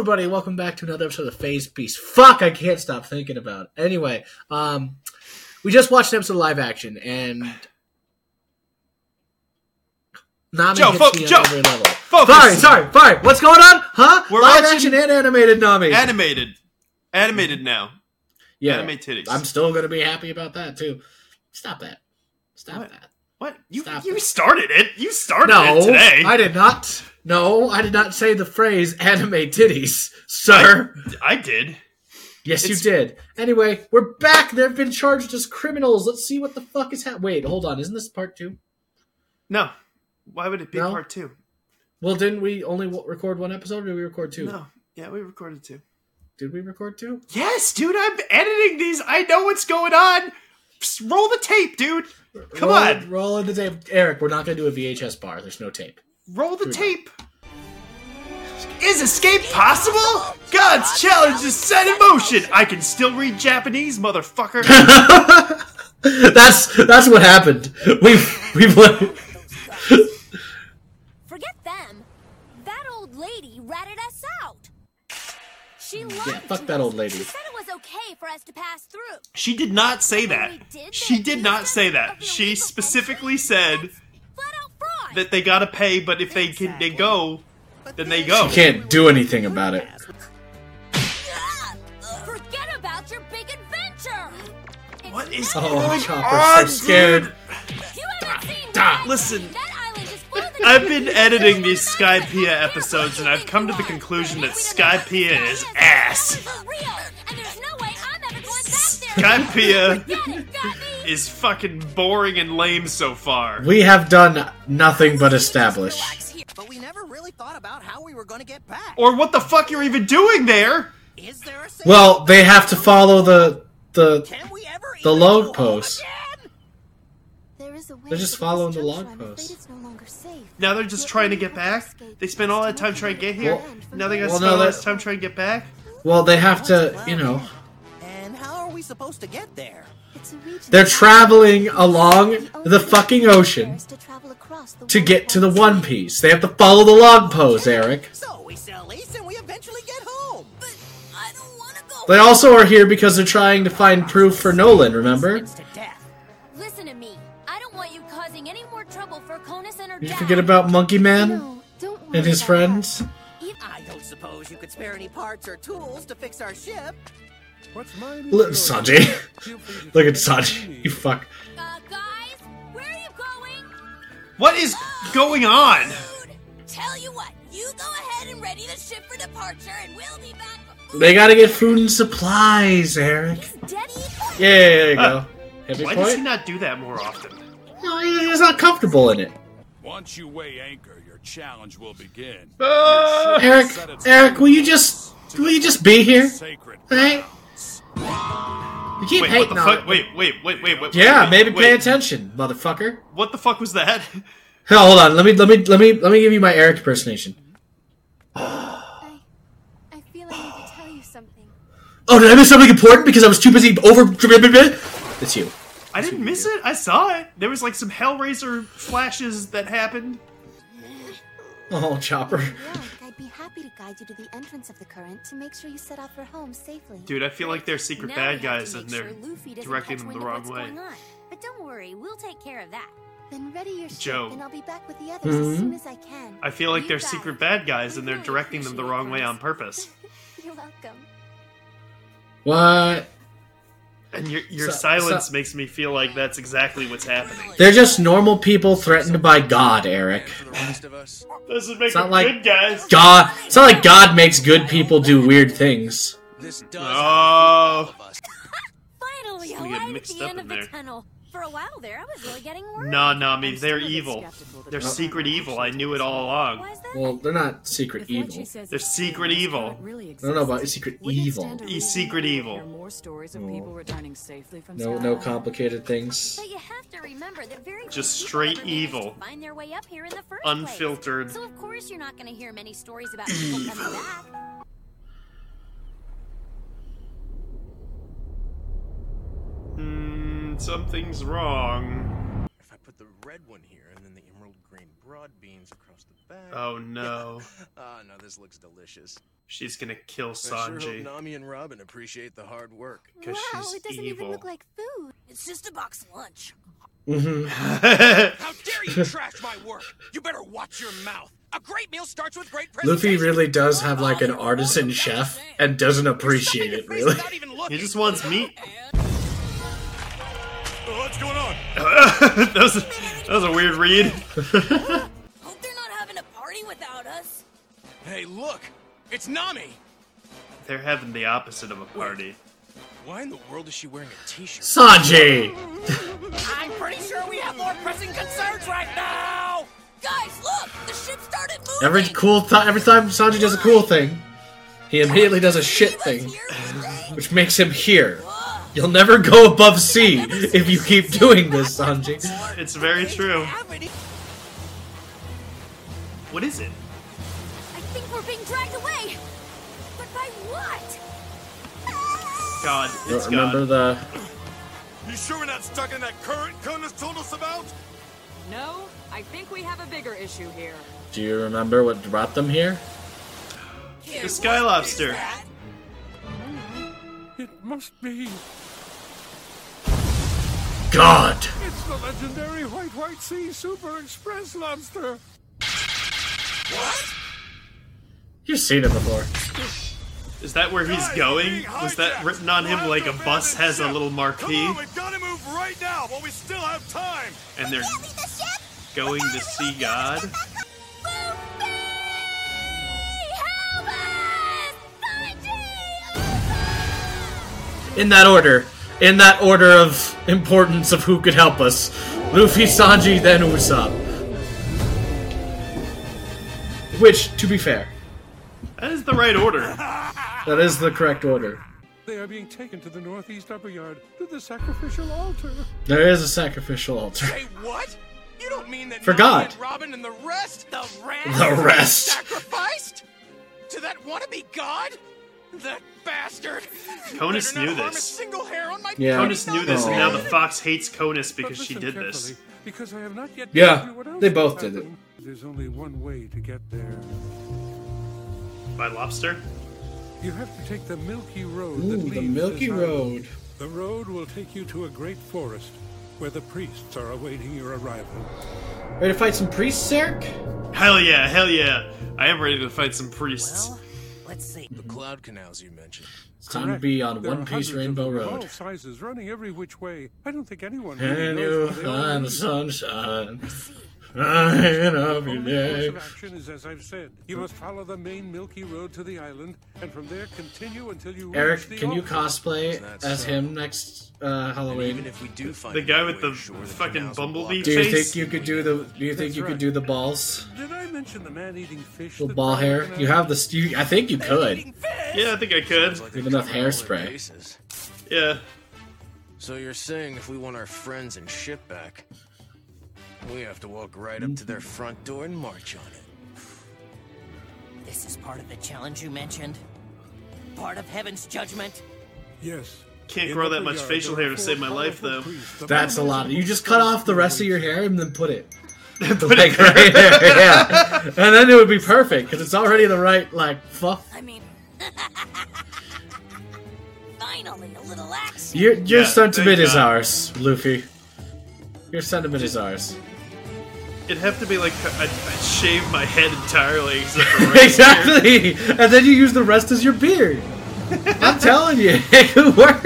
everybody. Welcome back to another episode of Phase Piece. Fuck, I can't stop thinking about it. Anyway, um, we just watched an episode of live action, and Nami Joe, hits fo- me on Joe, every level. focus. Sorry, sorry, sorry. What's going on? Huh? We're live watching- action and animated Nami. Animated. Animated now. yeah, Anime titties. I'm still gonna be happy about that too. Stop that. Stop What? that. What? You Stop you it. started it. You started No, it today. I did not. No, I did not say the phrase "anime titties," sir. I did. Yes, It's- you did. Anyway, we're back. They've been charged as criminals. Let's see what the fuck is happening. Wait, hold on. Isn't this part two? No. Why would it be No? part two? Well, didn't we only record one episode, or did we record two? No. Yeah, we recorded two. Did we record two? Yes, dude. I'm editing these. I know what's going on. Just roll the tape, dude. Come roll, on. roll the tape, Eric. We're not going to do a VHS bar. There's no tape. Roll the tape. Is escape possible? God's challenge is set in motion. I can still read Japanese, motherfucker. that's that's what happened. We've we've. Forget them. That old lady ratted us out. She lied Yeah, fuck that old lady. She said it was okay for us to pass through. She did not say that. She did not say that. She specifically said Flat out fraud. That they gotta pay, but if they can they go, then they go. You can't do anything about it. Ah! Forget about your big adventure. What is not- Oh, going Chopper's on, so scared. You haven't seen da. that. Listen, That island is full of the I've been editing these Skypiea episodes, and I've come to the conclusion that Skypiea is ass. For real, and there's no way I'm ever going back there. Skypiea Get it, got me? is fucking boring and lame so far. We have done nothing but establish. But we never really thought about how we were going to get back. Or what the fuck you're even doing there? Is there a safe Well, they have to follow the the. Can we ever the even log go home post. again? There is a way They're just following the log I'm post. no. Now they're just trying to get back? They spent all that time trying to get here? Well- now they gotta Well, spend no, all that- time trying to get back? Well, they have to, you know. And how are we supposed to get there? It's a region They're traveling along the fucking ocean to travel across the to get to the One One Piece. They have to follow the log pose, Eric. So we sell Ace and we eventually get home. But I don't want to go. They also are here because they're trying to find proof for Noland, remember? It's to death. Listen to me. I don't want you causing any more trouble for Conis and her Did you forget about Monkey Man No, and his friends? I don't suppose you could spare any parts or tools to fix our ship. Look, Sanji. Look at Sanji. You fuck. Uh, guys, you going? What is going on? Dude, tell you what. You go ahead and ready the ship for departure, and we'll be back. They gotta get food and supplies, Eric. Daddy. Yeah, there you go. Heavy Why does he not do that more often? No, he's not comfortable in it. Once you weigh anchor, your challenge will begin. Uh, Eric, Eric, will you just, will you just be here? Sacred. Right? You keep wait, what hating the on fuck? it. Wait, wait, wait, wait, wait. Yeah, wait, maybe wait. pay attention, motherfucker. What the fuck was that? Hell, hold on. Let me, let me, let me, let me give you my Eric impersonation. I, I feel I need to tell you something. Oh, did I miss something important because I was too busy over? It's you. I didn't miss it. I saw it. There was like some Hellraiser flashes that happened. Oh, Chopper. Like, I'd happy to guide you to the entrance of the current to make sure you set off for home safely. Dude, I feel like they're secret Now bad guys and they're sure directing them the wrong way. But don't worry, we'll take care of that. Then ready your ship, Joe. and I'll be back with the others Mhm. as soon as I can. I feel like You they're got secret it. bad guys and they're directing them the wrong way on purpose. You're welcome. What? And your your So- silence so- makes me feel like that's exactly what's happening. They're just normal people threatened by God, Eric. For the rest of us, Doesn't make It's not them like- good guys. God. It's not like God makes good people do weird things. this does Oh. happen to oh. all of us. Finally, a gonna get light at mixed the up end in of the there. tunnel. For a while there, I was really getting worried. No, Nami, they're still a evil. Skeptical that They're the secret evil. I knew it all along. Why is that? Well, they're not secret If evil. They're secret evil. Really I don't know about secret evil. stand to He's reason secret evil. More stories of people returning safely from No, no complicated things. But you have to remember that very Just straight evil. Find their way up here in the first Unfiltered. Place. So of course you're not going to hear many stories about people coming back. Hmm, something's wrong. If I put the red one here and then the emerald green broad beans across the back. Oh no. Ah, no, this looks delicious. She's gonna kill I sure hope Sanji Nami and Robin appreciate the hard work. because wow, she's it doesn't evil. even look like food. It's just a box lunch. hmm How dare you trash my work? You better watch your mouth. A great meal starts with great Luffy really does have like an artisan chef and doesn't appreciate it really. He just wants meat. What's going on? that, was a, that was a weird read. Hope they're not having a party without us. Hey, look! It's Nami! They're having the opposite of a party. Why in the world is she wearing a t-shirt? Sanji! I'm pretty sure we have more pressing concerns right now. Guys, look! The ship started moving. Every cool th- every time Sanji does a cool thing, he immediately does a shit thing, which makes him here. You'll never go above sea if you keep doing this, Sanji. It's very true. What is it? I think we're being dragged away. But by what? God, it's Remember God. the You sure we're not stuck in that current Jonas told us about? No, I think we have a bigger issue here. Do you remember what brought them here? The Sky Lobster. It must be. God! It's the legendary White White Sea Super Express Lobster. What? You've seen it before. Is that where he's going? Was that written on him like a bus has a ship. little Come marquee? on, we gotta move right now while we still have time. And they're Can't leave the ship. going to see God? In that order. In that order of importance of who could help us. Luffy, Sanji, then Usopp. Which, to be fair, That is the right order. that is the correct order. They are being taken to the northeast upper yard to the sacrificial altar. There is a sacrificial altar. Hey, what? You don't mean that For Nami God. and Robin and the rest? The rest? The rest. Sacrificed? To that wannabe god? That bastard! Conis knew this. single hair on my Yeah. Conis knew this, and oh. now the fox hates Conis because she did this. Because I have not yet Yeah, told you what else they will both did it. There's only one way to get there. By lobster? You have to take the Milky Road Ooh, leads the Milky. Road. The road will take you to a great forest where the priests are awaiting your arrival. Ready to fight some priests, Eric? Hell yeah, hell yeah. I am ready to fight some priests. Well, let's see. The mm-hmm. cloud canals you mentioned. It's time to be on There One Piece Rainbow of Road. all sizes running every which way. I don't think anyone really Can knows you where they all find the lead. sunshine? Shine of your Only course of action is as I've said. You must follow the main Milky Road to the island, and from there continue until you reach Eric, the can you altar. cosplay That's as so. him next uh, And even Halloween? if we do find The guy with the ashore, the fucking bumblebee block Do you face? think you could do the? Do you think That's you could right. do the balls? Did I mention the man-eating fish? Little that ball prowls hair. around? You have the. st- You, I think you could. Yeah, I think I could. Like With they're enough covering all their hairspray. Yeah. So you're saying if we want our friends and ship back, we have to walk right up to their front door and march on it. This is part of the challenge you mentioned. Part of heaven's judgment. Yes. Can't grow that much facial hair to save my life, though. That's a lot. You just cut off the rest of your hair and then put it. Put Like it right there, yeah. And then it would be perfect because it's already the right like fluff. I mean, finally a little action. Your your Yeah, sentiment thank is ours, Luffy. Your sentiment is ours. It'd have to be like I'd, I'd shave my head entirely except for right here. exactly, and then you use the rest as your beard. I'm telling you, it could work.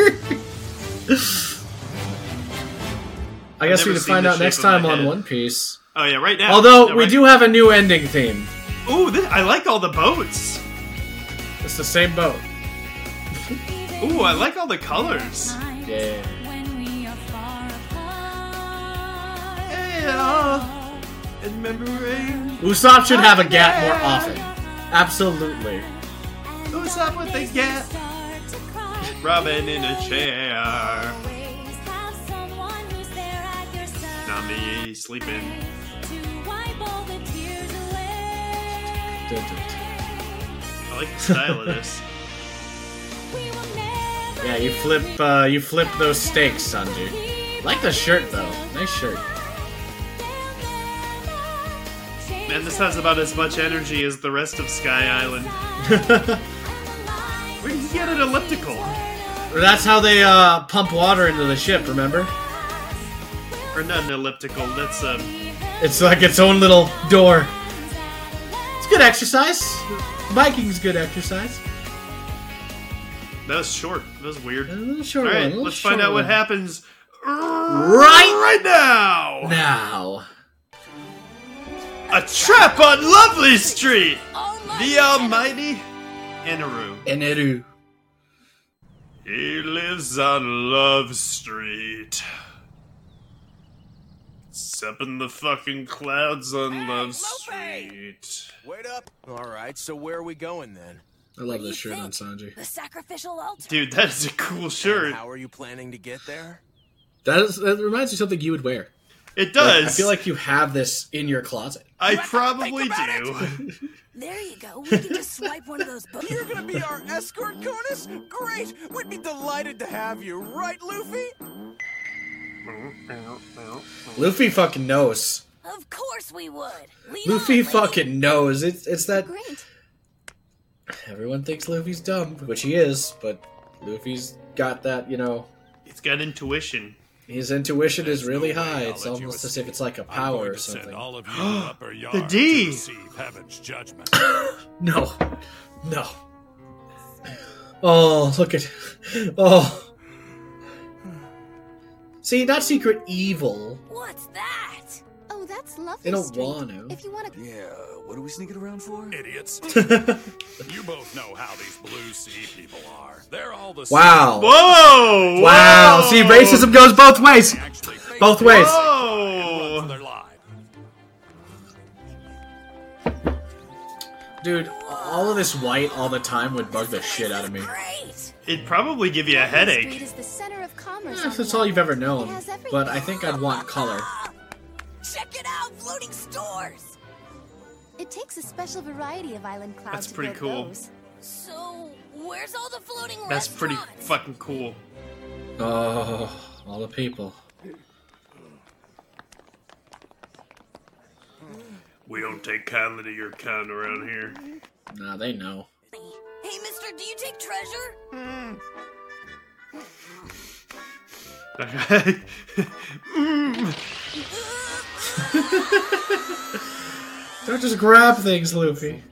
I guess we can find out next shape of my time on. One Piece. Oh yeah, right now. Although No, we right- do have a new ending theme. Ooh, thi- I like all the boats. It's the same boat. Ooh, I like all the colors. Yeah. Yeah. And remembering Usopp should have a gap more often. Absolutely. who's up with the gap. Robin in a chair. Nami sleeping. I like the style of this. Yeah, you flip uh, you flip those stakes, Sanji. Like the shirt though. Nice shirt. Man, this has about as much energy as the rest of Sky Island. Where did he get an elliptical? That's how they uh, pump water into the ship. Remember? Or not an elliptical, that's um It's like its own little door. It's good exercise. Biking's good exercise. that was short. That was weird. A little short one, a Alright, little let's find short out what happens Right right now! now. A trap on Lovely Street! The almighty Inaru. Eneru. He lives on Love Street. It's up in the fucking clouds on Love Lupe! Street. Wait up. All right, so where are we going then? I love this you shirt on? Sanji. The sacrificial altar. Dude, that is a cool And shirt. how are you planning to get there? That, is, that reminds me of something you would wear. It Like, does. I feel like you have this in your closet. I probably do. There you go. We can just swipe one of those books. You're gonna be our escort, Conis? Great! We'd be delighted to have you, right, Luffy? Luffy fucking knows. Of course we would. Lead Luffy on, lady. fucking knows. It's it's that Great. everyone thinks Luffy's dumb, which he is, but Luffy's got that, you know, It's got intuition. His intuition is really no high. I'll It's almost as if it's like a I'm power going or to send something. all of you to upper yard D. to heaven's judgment. No. No. Oh, look at Oh. See, not secret evil. What's that? That's lovely. They don't Street. want to. If you want to. Yeah, what are we sneaking around for? Idiots. you both know how these blue sea people are. They're all the Wow. Whoa! Wow. whoa! See, racism goes both ways. same. Actually face Both ways. run for Whoa! their. Dude, all of this white all the time would bug the shit out of me. Great. It'd probably give you a Street headache. is the center of commerce. Eh, on If that's the all you've ever known. It has everything. But I think I'd want color. Check it out, floating stores. It takes a special variety of island clouds That's to pretty build cool. those. So, where's all the floating That's pretty restaurants? fucking cool. Oh, all the people. We don't take kindly to your kind around here. Nah, they know. Hey, mister, do you take treasure? Hmm. Mm. Don't just grab things, Luffy.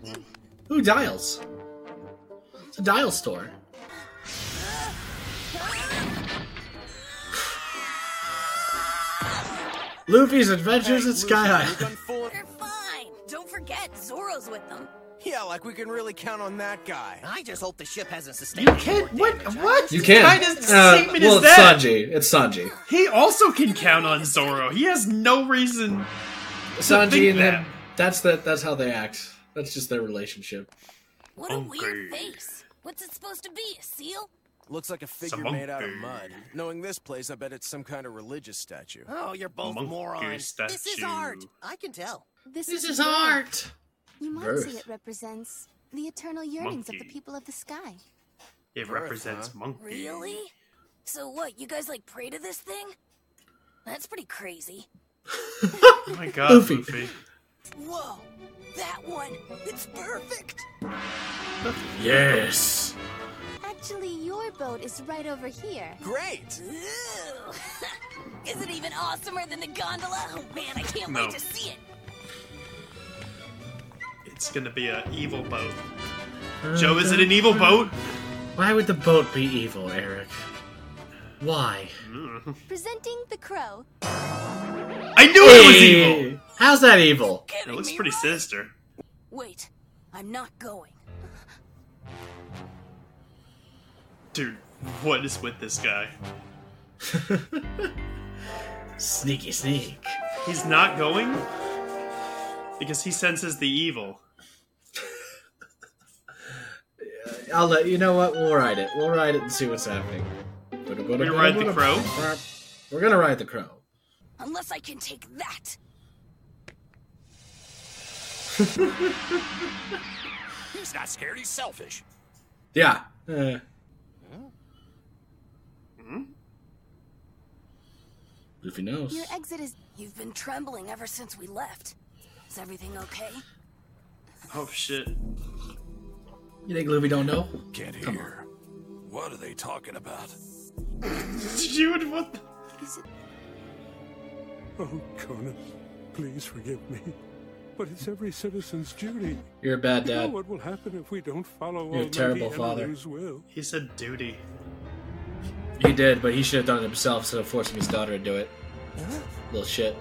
Who dials? It's a dial store. Luffy's Adventures at Sky Island. like we can really count on that guy. I just hope the ship hasn't sustained You can't. What? damage. What? You can. kind of Uh, statement well, is it's that? Sanji. It's Sanji. He also can count on Zoro. He has no reason. Sanji think and that. him. That's the. That's how they act. That's just their relationship. What a Okay. weird face. What's it supposed to be? A seal? Looks like a figure Some made out of mud. Knowing this place, I bet it's some kind of religious statue. Oh, you're both Monkey morons. This is art. I can tell. This, This is is verse. art. You might it represents the eternal yearnings of the people of the sky. It Birth, represents huh? monkey. Really? So what, you guys like pray to this thing? That's pretty crazy. Oh my god, Luffy. Luffy. Whoa, that one, it's perfect. Yes. Actually, your boat is right over here. Great! Ooh. Is it even awesomer than the gondola? Oh man, I can't No. wait to see it. It's gonna be an evil boat. Joe, is it an evil boat? Why would the boat be evil, Eric? Why? Presenting the crow. I knew it was evil. How's that evil? It looks pretty right? sinister. Wait, I'm not going. Dude, what is with this guy? Sneaky sneak. He's not going? Because he senses the evil. I'll let you know what. We'll ride it. We'll ride it and see what's happening. We're gonna ride the crow? We're gonna ride the crow. Unless I can take that. He's not scared, he's selfish. Yeah. Uh, Luffy knows. Your exit is. You've been trembling ever since we left. Is everything okay? Oh shit. You think Luffy don't know? Can't hear. What are they talking about? Dude, what? The... Oh, Conan, please forgive me. But it's every citizen's duty. You're a bad You know dad. what will happen if we don't follow You're a terrible father. Will? He said duty. He did, but he should have done it himself instead of forcing his daughter to do it. Little shit.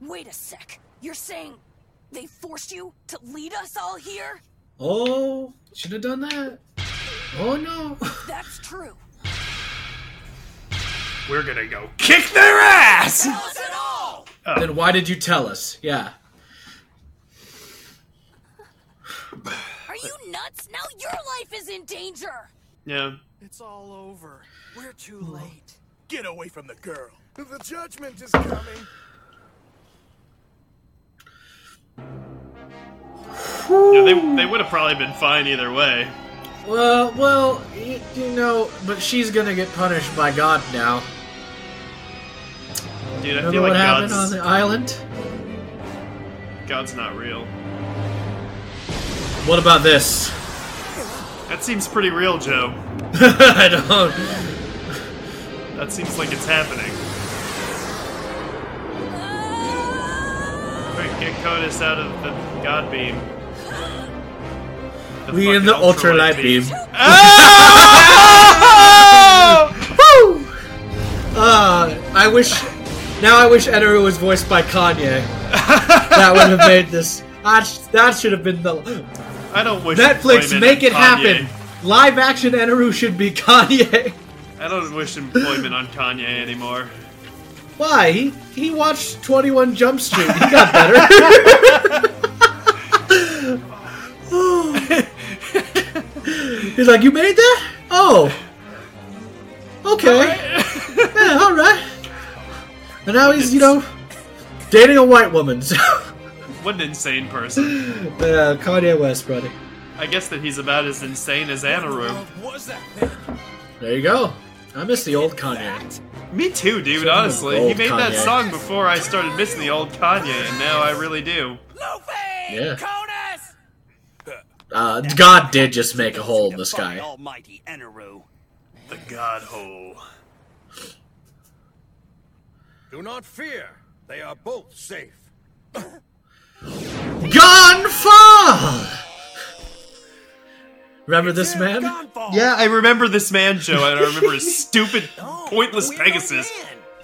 Wait a sec. You're saying they forced you to lead us all here? Oh, should have done that. Oh no. That's true. We're gonna go kick their ass! Tell us it all! Oh. Then why did you tell us? Yeah. Are you nuts? Now your life is in danger! Yeah. It's all over. We're too late. Get away from the girl. The judgment is coming. Yeah, they, hmm. they would have probably been fine either way. Well, well, you, you know, but she's gonna get punished by God now. Dude, I Remember feel what like happened God's, on the island? God's not real. What about this? That seems pretty real, Joe. I don't. That seems like it's happening. Get Conis out of the God beam. The We in the ultralight beam. Woo! Uh, I wish. Now I wish Eneru was voiced by Kanye. that would have made this. That, sh- that should have been the I don't wish Netflix. Make it Kanye. happen. Live action Eneru should be Kanye. I don't wish employment on Kanye anymore. Why? He he watched Twenty One Jump Street. He got better. He's like, you made that? Oh. Okay. yeah, all right. And now he's, you know, dating a white woman. So, What an insane person. uh, Kanye West, buddy. I guess that he's about as insane as Anaru. Was that? There you go. I miss the old Kanye. Me too, dude, Some honestly. He old made that Kanye. song before I started missing the old Kanye, and now I really do. Luffy! Yeah. Conis! Uh, God did just make a hole in the sky. Almighty Eneru. The God hole. Do not fear. They are both safe. Gan Fall! Remember this man? Yeah, I remember this man, Joe, and I remember his stupid, pointless Pegasus.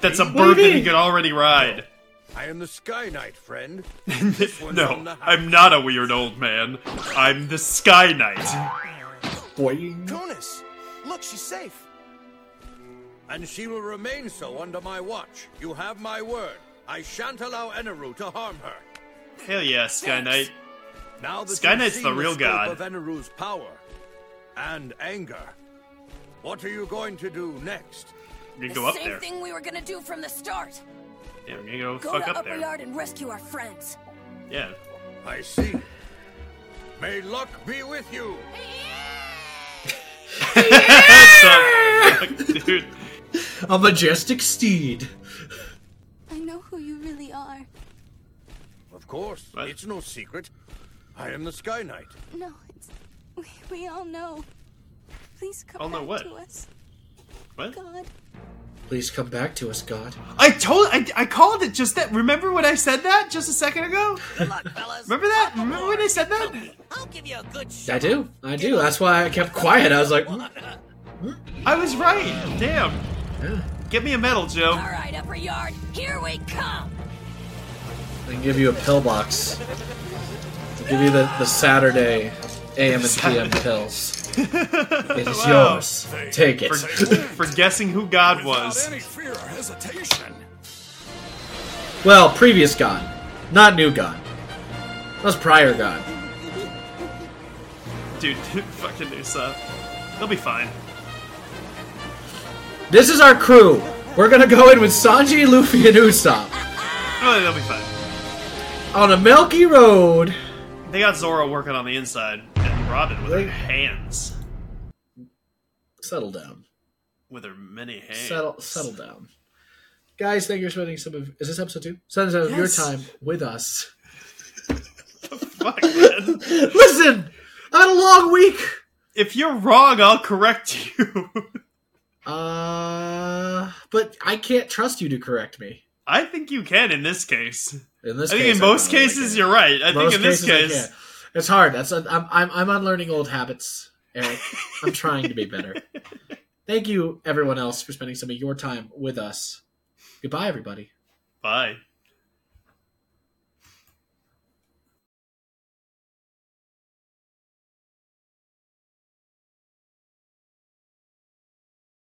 That's a do bird that he mean? could already ride. I am the Sky Knight, friend. no, I'm not a weird old man. I'm the Sky Knight. Boy. Conis! Look, she's safe. And she will remain so under my watch. You have my word. I shan't allow Eneru to harm her. Hell yeah, Sky Knight. Now that Sky you've seen the real scope god. of Eneru's power and anger, what are you going to do next? You The can go up same there. thing we were gonna do from the start. Yeah, we're gonna go, Go fuck to up Upper there. Yard and rescue our friends. Yeah. I see. May luck be with you. Fuck, dude. A majestic steed. I know who you really are. Of course, What? it's no secret. I am the Sky Knight. No, it's. We, we all know. Please come All know back what? to us. What? God. Please come back to us, God. I told I, I called it just that. Remember when I said that just a second ago? Good luck, fellas. Remember that? Remember when I said that? I'll give you a good shot. I do. I do. That's why I kept quiet. I was like, "Hmm, I was right. Damn. yeah. Get me a medal, Joe. All right, Upper Yard, here we come. I can give you a pillbox. I'll give you the, the Saturday AM and PM pills. It is Wow. yours. Take it. For, for guessing who God was. any fear or hesitation. well, previous God, not new God. That was prior God. Dude, fucking Usopp. He'll be fine. This is our crew. We're gonna go in with Sanji, Luffy, and Usopp Oh, they'll be fine. on a milky road. They got Zoro working on the inside and Robin with her hands. Settle down. With her many hands. Settle, settle down. Guys, thank you for spending some of. Is this episode two? Spending some of your time with us. fuck. Listen, I had a long week. If you're wrong, I'll correct you. Uh, but I can't trust you to correct me. I think you can in this case. In this I think case, in most cases you're right. I Most think in this case, it's hard. That's I'm I'm I'm unlearning old habits, Eric. I'm trying to be better. Thank you, everyone else, for spending some of your time with us. Goodbye, everybody. bye.